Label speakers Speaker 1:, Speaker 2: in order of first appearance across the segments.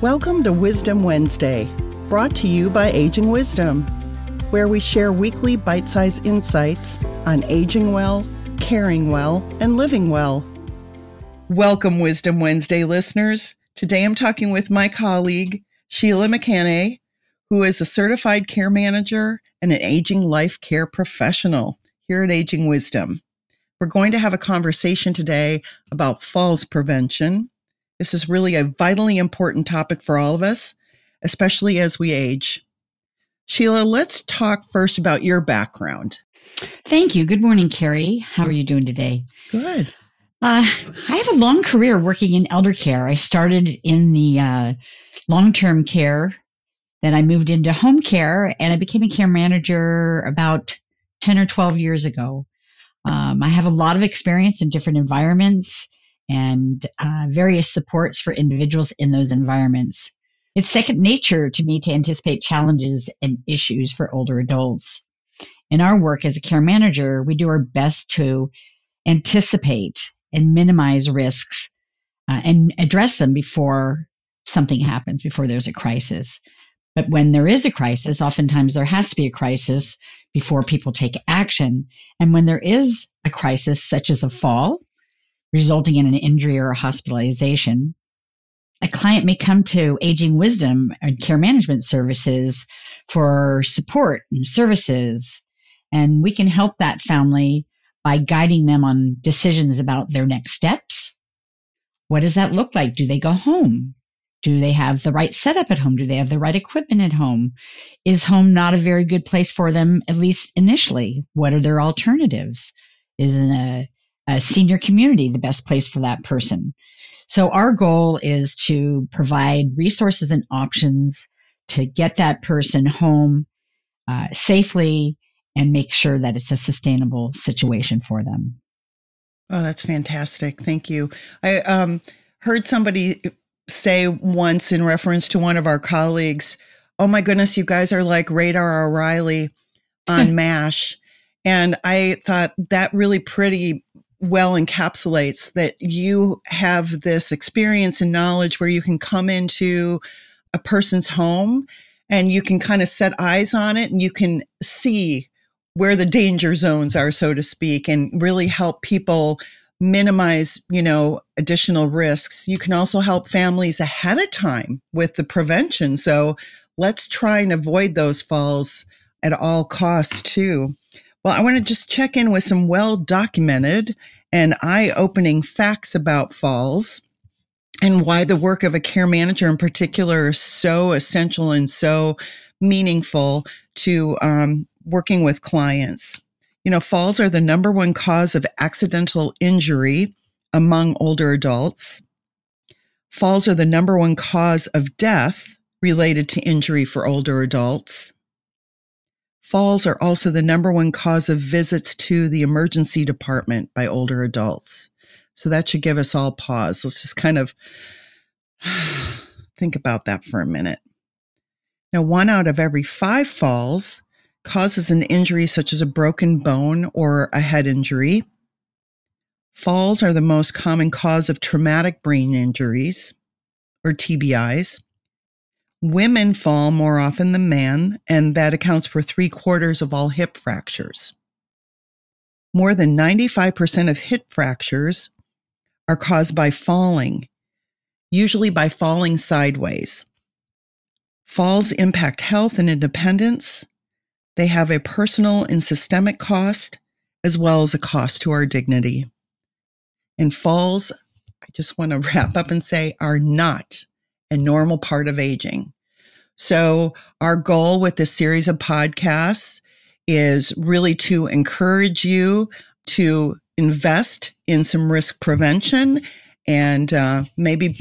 Speaker 1: Welcome to Wisdom Wednesday, brought to you by Aging Wisdom, where we share weekly bite sized insights on aging well, caring well, and living well. Welcome, Wisdom Wednesday listeners. Today I'm talking with my colleague, Sheila McKannay, who is a certified care manager and an aging life care professional here at Aging Wisdom. We're going to have a conversation today about falls prevention this is really a vitally important topic for all of us, especially as we age. Sheila, let's talk first about your background.
Speaker 2: Thank you. Good morning, Keri. How are you doing today?
Speaker 1: Good.
Speaker 2: Uh, I have a long career working in elder care. I started in the uh, long term care, then I moved into home care, and I became a care manager about 10 or 12 years ago. Um, I have a lot of experience in different environments and uh, various supports for individuals in those environments. It's second nature to me to anticipate challenges and issues for older adults. In our work as a care manager, we do our best to anticipate and minimize risks uh, and address them before something happens, before there's a crisis. But when there is a crisis, oftentimes there has to be a crisis before people take action. And when there is a crisis, such as a fall, resulting in an injury or a hospitalization, a client may come to Aging Wisdom and Care Management Services for support and services. And we can help that family by guiding them on decisions about their next steps. What does that look like? Do they go home? Do they have the right setup at home? Do they have the right equipment at home? Is home not a very good place for them, at least initially? What are their alternatives? Is a a senior community the best place for that person. So our goal is to provide resources and options to get that person home uh, safely and make sure that it's a sustainable situation for them.
Speaker 1: Oh, that's fantastic. Thank you. I um, heard somebody say once in reference to one of our colleagues, Oh my goodness, you guys are like Radar O'Reilly on MASH. And I thought that really pretty well encapsulates that you have this experience and knowledge where you can come into a person's home and you can kind of set eyes on it and you can see where the danger zones are, so to speak, and really help people minimize, you know, additional risks. You can also help families ahead of time with the prevention. So let's try and avoid those falls at all costs too. Well, I want to just check in with some well documented and eye opening facts about falls and why the work of a care manager in particular is so essential and so meaningful to um, working with clients. You know, falls are the number one cause of accidental injury among older adults. Falls are the number one cause of death related to injury for older adults. Falls are also the number one cause of visits to the emergency department by older adults. So that should give us all pause. Let's just kind of think about that for a minute. Now, one out of every five falls causes an injury such as a broken bone or a head injury. Falls are the most common cause of traumatic brain injuries or TBIs. Women fall more often than men, and that accounts for three quarters of all hip fractures. More than 95% of hip fractures are caused by falling, usually by falling sideways. Falls impact health and independence. They have a personal and systemic cost, as well as a cost to our dignity. And falls, I just want to wrap up and say, are not a normal part of aging. So our goal with this series of podcasts is really to encourage you to invest in some risk prevention and uh, maybe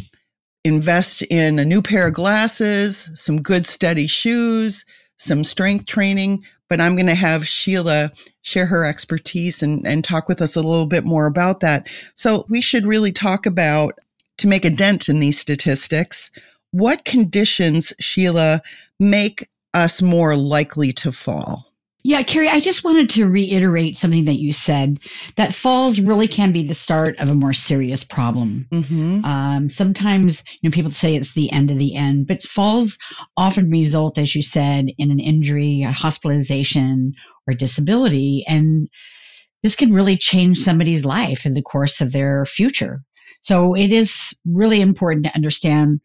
Speaker 1: invest in a new pair of glasses, some good steady shoes, some strength training. But I'm going to have Sheila share her expertise and, and talk with us a little bit more about that. So we should really talk about to make a dent in these statistics what conditions, Sheila, make us more likely to fall?
Speaker 2: Yeah, Keri, I just wanted to reiterate something that you said that falls really can be the start of a more serious problem. Mm-hmm. Um, sometimes, you know, people say it's the end of the end, but falls often result, as you said, in an injury, a hospitalization, or disability. And this can really change somebody's life in the course of their future. So it is really important to understand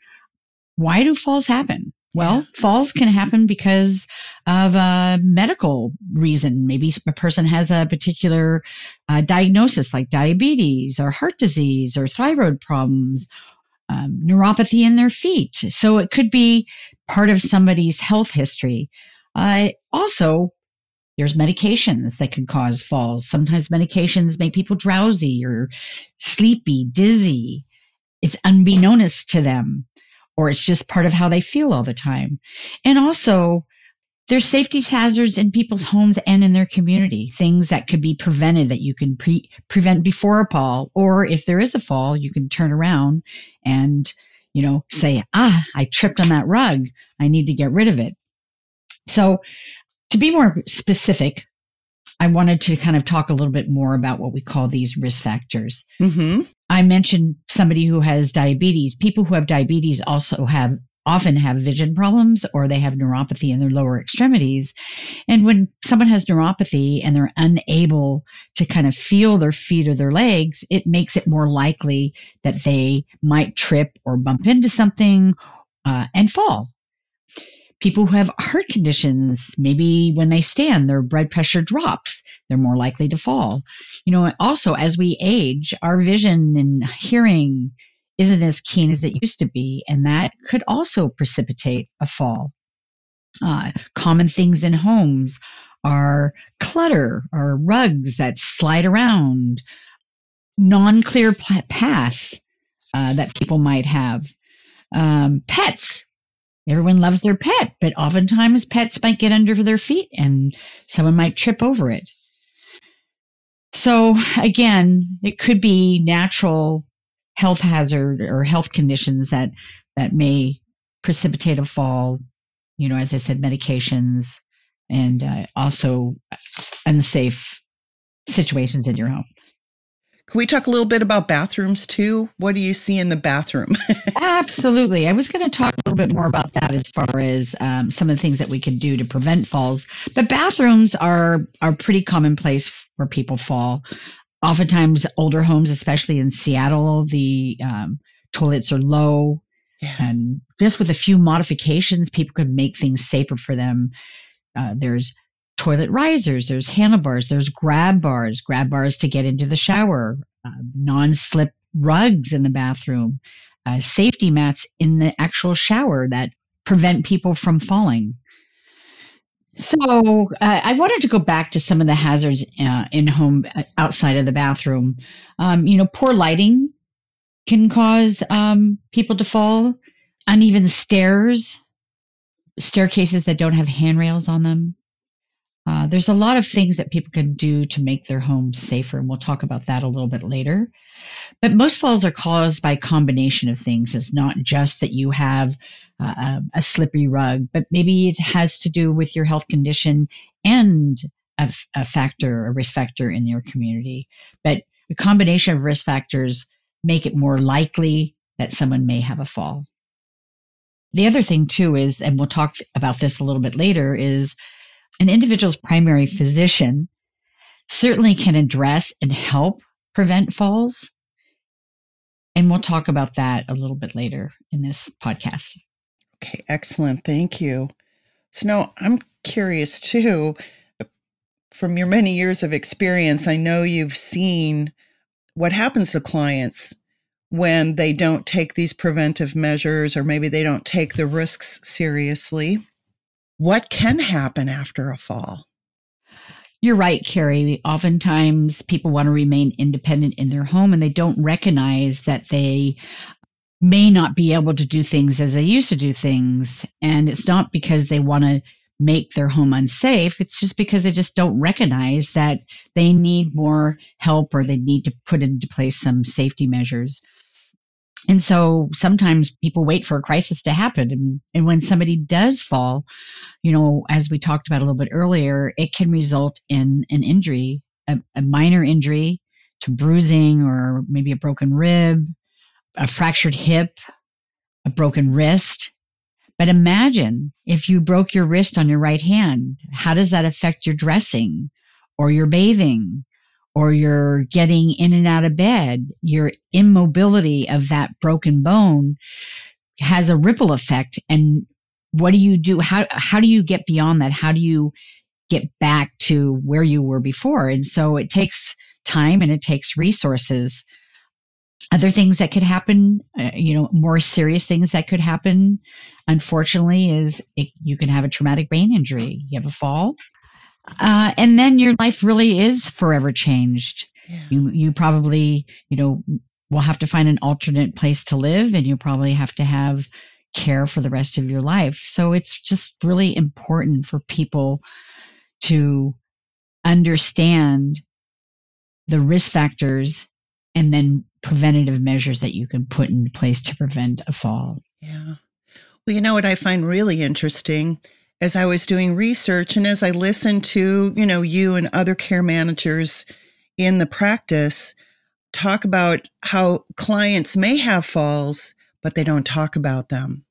Speaker 2: why do falls happen? Well, falls can happen because of a medical reason. Maybe a person has a particular uh, diagnosis like diabetes or heart disease or thyroid problems, um, neuropathy in their feet. So it could be part of somebody's health history. Uh, also, there's medications that can cause falls. Sometimes medications make people drowsy or sleepy, dizzy. It's unbeknownst to them or it's just part of how they feel all the time. And also, there's safety hazards in people's homes and in their community, things that could be prevented that you can pre- prevent before a fall, or if there is a fall, you can turn around and, you know, say, ah, I tripped on that rug. I need to get rid of it. So to be more specific, I wanted to kind of talk a little bit more about what we call these risk factors. Mm-hmm. I mentioned somebody who has diabetes. People who have diabetes also have often have vision problems or they have neuropathy in their lower extremities. And when someone has neuropathy and they're unable to kind of feel their feet or their legs, it makes it more likely that they might trip or bump into something uh, and fall people who have heart conditions, maybe when they stand, their blood pressure drops. They're more likely to fall. You know, also as we age, our vision and hearing isn't as keen as it used to be, and that could also precipitate a fall. Uh, common things in homes are clutter or rugs that slide around, non clear paths uh, that people might have, um, pets Everyone loves their pet, but oftentimes pets might get under their feet and someone might trip over it. So again, it could be natural health hazard or health conditions that that may precipitate a fall. You know, as I said, medications and uh, also unsafe situations in your home.
Speaker 1: Can we talk a little bit about bathrooms too? What do you see in the bathroom?
Speaker 2: Absolutely. I was going to talk a little bit more about that as far as um, some of the things that we can do to prevent falls. But bathrooms are are pretty commonplace where people fall. Oftentimes, older homes, especially in Seattle, the um, toilets are low, yeah. and just with a few modifications, people could make things safer for them. Uh, there's toilet risers, there's handlebars, there's grab bars, grab bars to get into the shower, uh, non slip rugs in the bathroom, uh, safety mats in the actual shower that prevent people from falling. So uh, I wanted to go back to some of the hazards uh, in home uh, outside of the bathroom. Um, you know, poor lighting can cause um, people to fall. Uneven stairs, staircases that don't have handrails on them, uh, there's a lot of things that people can do to make their homes safer, and we'll talk about that a little bit later. But most falls are caused by a combination of things. It's not just that you have uh, a slippery rug, but maybe it has to do with your health condition and a, a factor, a risk factor in your community. But a combination of risk factors make it more likely that someone may have a fall. The other thing too is, and we'll talk about this a little bit later, is an individual's primary physician certainly can address and help prevent falls. And we'll talk about that a little bit later in this podcast.
Speaker 1: Okay, excellent. Thank you. So now I'm curious too, from your many years of experience, I know you've seen what happens to clients when they don't take these preventive measures or maybe they don't take the risks seriously what can happen after a fall?
Speaker 2: You're right, Keri. Oftentimes people want to remain independent in their home and they don't recognize that they may not be able to do things as they used to do things. And it's not because they want to make their home unsafe. It's just because they just don't recognize that they need more help or they need to put into place some safety measures. And so sometimes people wait for a crisis to happen. And, and when somebody does fall, you know, as we talked about a little bit earlier, it can result in an injury, a, a minor injury to bruising or maybe a broken rib, a fractured hip, a broken wrist. But imagine if you broke your wrist on your right hand, how does that affect your dressing or your bathing or you're getting in and out of bed? Your immobility of that broken bone has a ripple effect. And what do you do? How, how do you get beyond that? How do you get back to where you were before? And so it takes time and it takes resources other things that could happen, uh, you know, more serious things that could happen, unfortunately, is it, you can have a traumatic brain injury. You have a fall, uh, and then your life really is forever changed. Yeah. You you probably you know will have to find an alternate place to live, and you probably have to have care for the rest of your life. So it's just really important for people to understand the risk factors and then preventative measures that you can put in place to prevent a fall.
Speaker 1: Yeah. Well, you know what I find really interesting as I was doing research and as I listened to, you know, you and other care managers in the practice talk about how clients may have falls, but they don't talk about them.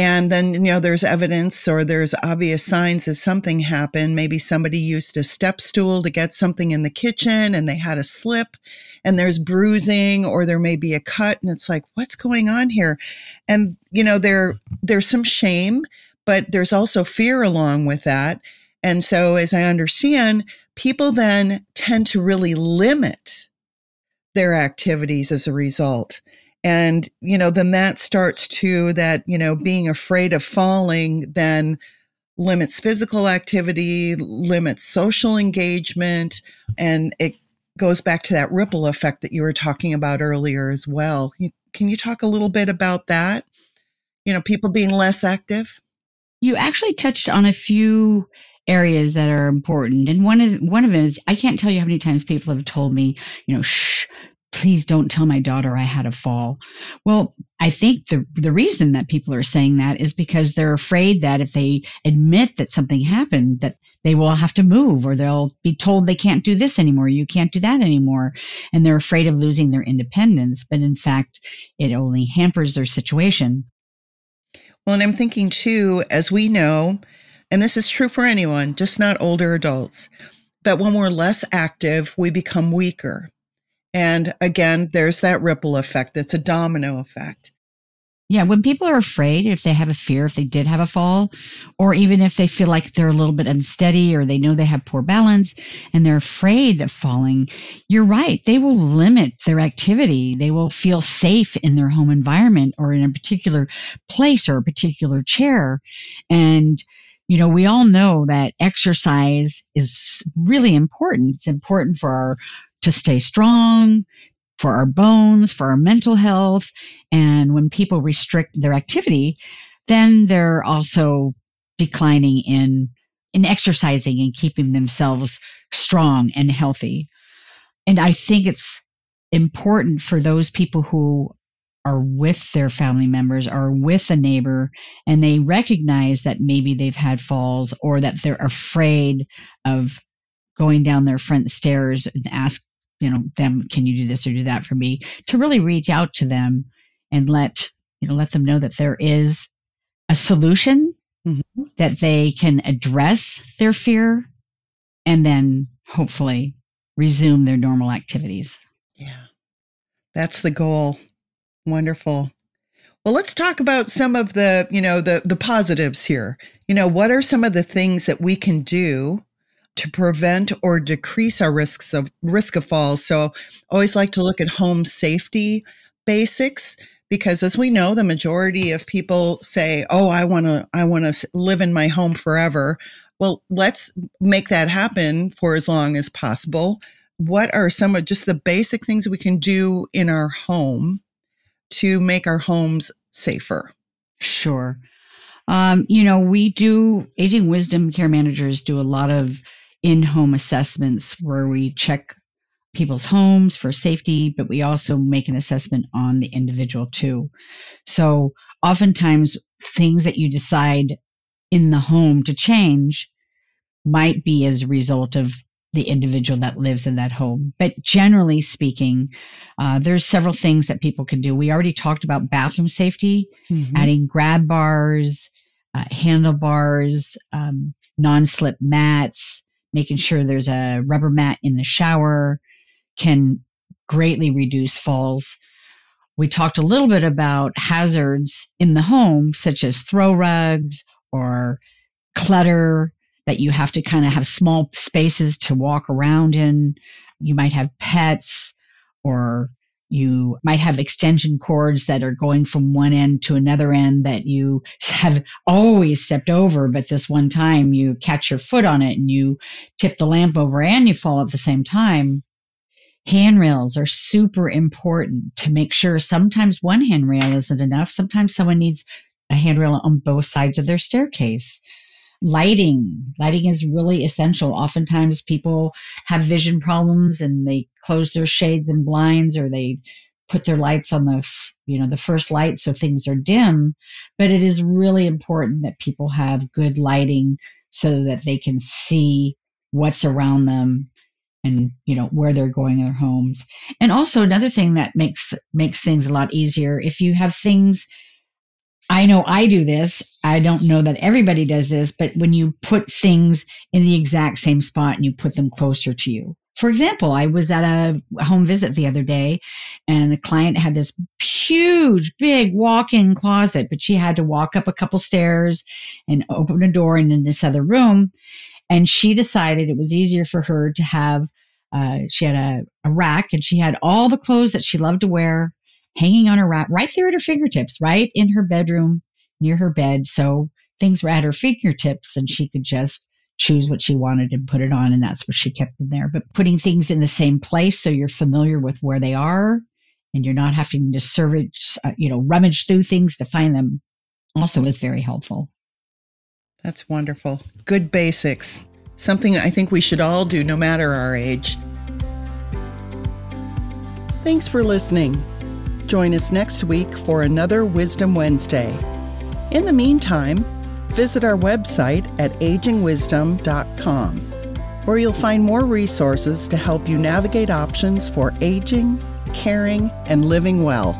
Speaker 1: And then, you know, there's evidence or there's obvious signs that something happened. Maybe somebody used a step stool to get something in the kitchen and they had a slip and there's bruising or there may be a cut and it's like, what's going on here? And, you know, there, there's some shame, but there's also fear along with that. And so as I understand, people then tend to really limit their activities as a result. And, you know, then that starts to that, you know, being afraid of falling then limits physical activity, limits social engagement, and it goes back to that ripple effect that you were talking about earlier as well. Can you talk a little bit about that? You know, people being less active?
Speaker 2: You actually touched on a few areas that are important. And one of one of it is I can't tell you how many times people have told me, you know, shh, please don't tell my daughter I had a fall. Well, I think the the reason that people are saying that is because they're afraid that if they admit that something happened that they will have to move or they'll be told they can't do this anymore, you can't do that anymore, and they're afraid of losing their independence, but in fact, it only hampers their situation.
Speaker 1: Well, and I'm thinking too as we know, and this is true for anyone, just not older adults, that when we're less active, we become weaker and again, there's that ripple effect. That's a domino effect.
Speaker 2: Yeah, when people are afraid, if they have a fear, if they did have a fall, or even if they feel like they're a little bit unsteady or they know they have poor balance and they're afraid of falling, you're right. They will limit their activity. They will feel safe in their home environment or in a particular place or a particular chair. And, you know, we all know that exercise is really important. It's important for our to stay strong, for our bones, for our mental health. And when people restrict their activity, then they're also declining in in exercising and keeping themselves strong and healthy. And I think it's important for those people who are with their family members or with a neighbor and they recognize that maybe they've had falls or that they're afraid of going down their front stairs and ask you know them can you do this or do that for me? To really reach out to them and let you know let them know that there is a solution mm-hmm. that they can address their fear and then hopefully resume their normal activities.
Speaker 1: Yeah. That's the goal. Wonderful. Well let's talk about some of the you know the the positives here. You know what are some of the things that we can do to prevent or decrease our risks of risk of falls. So always like to look at home safety basics because as we know the majority of people say oh i want to i want to live in my home forever. Well let's make that happen for as long as possible. What are some of just the basic things we can do in our home to make our homes safer?
Speaker 2: Sure. Um, you know we do aging wisdom care managers do a lot of in home assessments where we check people's homes for safety, but we also make an assessment on the individual too. So oftentimes things that you decide in the home to change might be as a result of the individual that lives in that home. But generally speaking, uh, there's several things that people can do. We already talked about bathroom safety, mm-hmm. adding grab bars, uh, handlebars, um, non-slip mats, making sure there's a rubber mat in the shower can greatly reduce falls. We talked a little bit about hazards in the home, such as throw rugs or clutter that you have to kind of have small spaces to walk around in. You might have pets or you might have extension cords that are going from one end to another end that you have always stepped over, but this one time you catch your foot on it and you tip the lamp over and you fall at the same time. Handrails are super important to make sure sometimes one handrail isn't enough. Sometimes someone needs a handrail on both sides of their staircase lighting. Lighting is really essential. Oftentimes people have vision problems and they close their shades and blinds or they put their lights on the you know the first light so things are dim. But it is really important that people have good lighting so that they can see what's around them and you know where they're going in their homes. And also another thing that makes makes things a lot easier if you have things I know I do this. I don't know that everybody does this, but when you put things in the exact same spot and you put them closer to you. For example, I was at a home visit the other day and the client had this huge, big walk in closet, but she had to walk up a couple stairs and open a door and in this other room. And she decided it was easier for her to have, uh, she had a, a rack and she had all the clothes that she loved to wear hanging on her right there at her fingertips, right in her bedroom near her bed. So things were at her fingertips and she could just choose what she wanted and put it on. And that's what she kept them there. But putting things in the same place so you're familiar with where they are and you're not having to search, uh, you know, rummage through things to find them also is very helpful.
Speaker 1: That's wonderful. Good basics. Something I think we should all do no matter our age. Thanks for listening. Join us next week for another Wisdom Wednesday. In the meantime, visit our website at agingwisdom.com, where you'll find more resources to help you navigate options for aging, caring, and living well.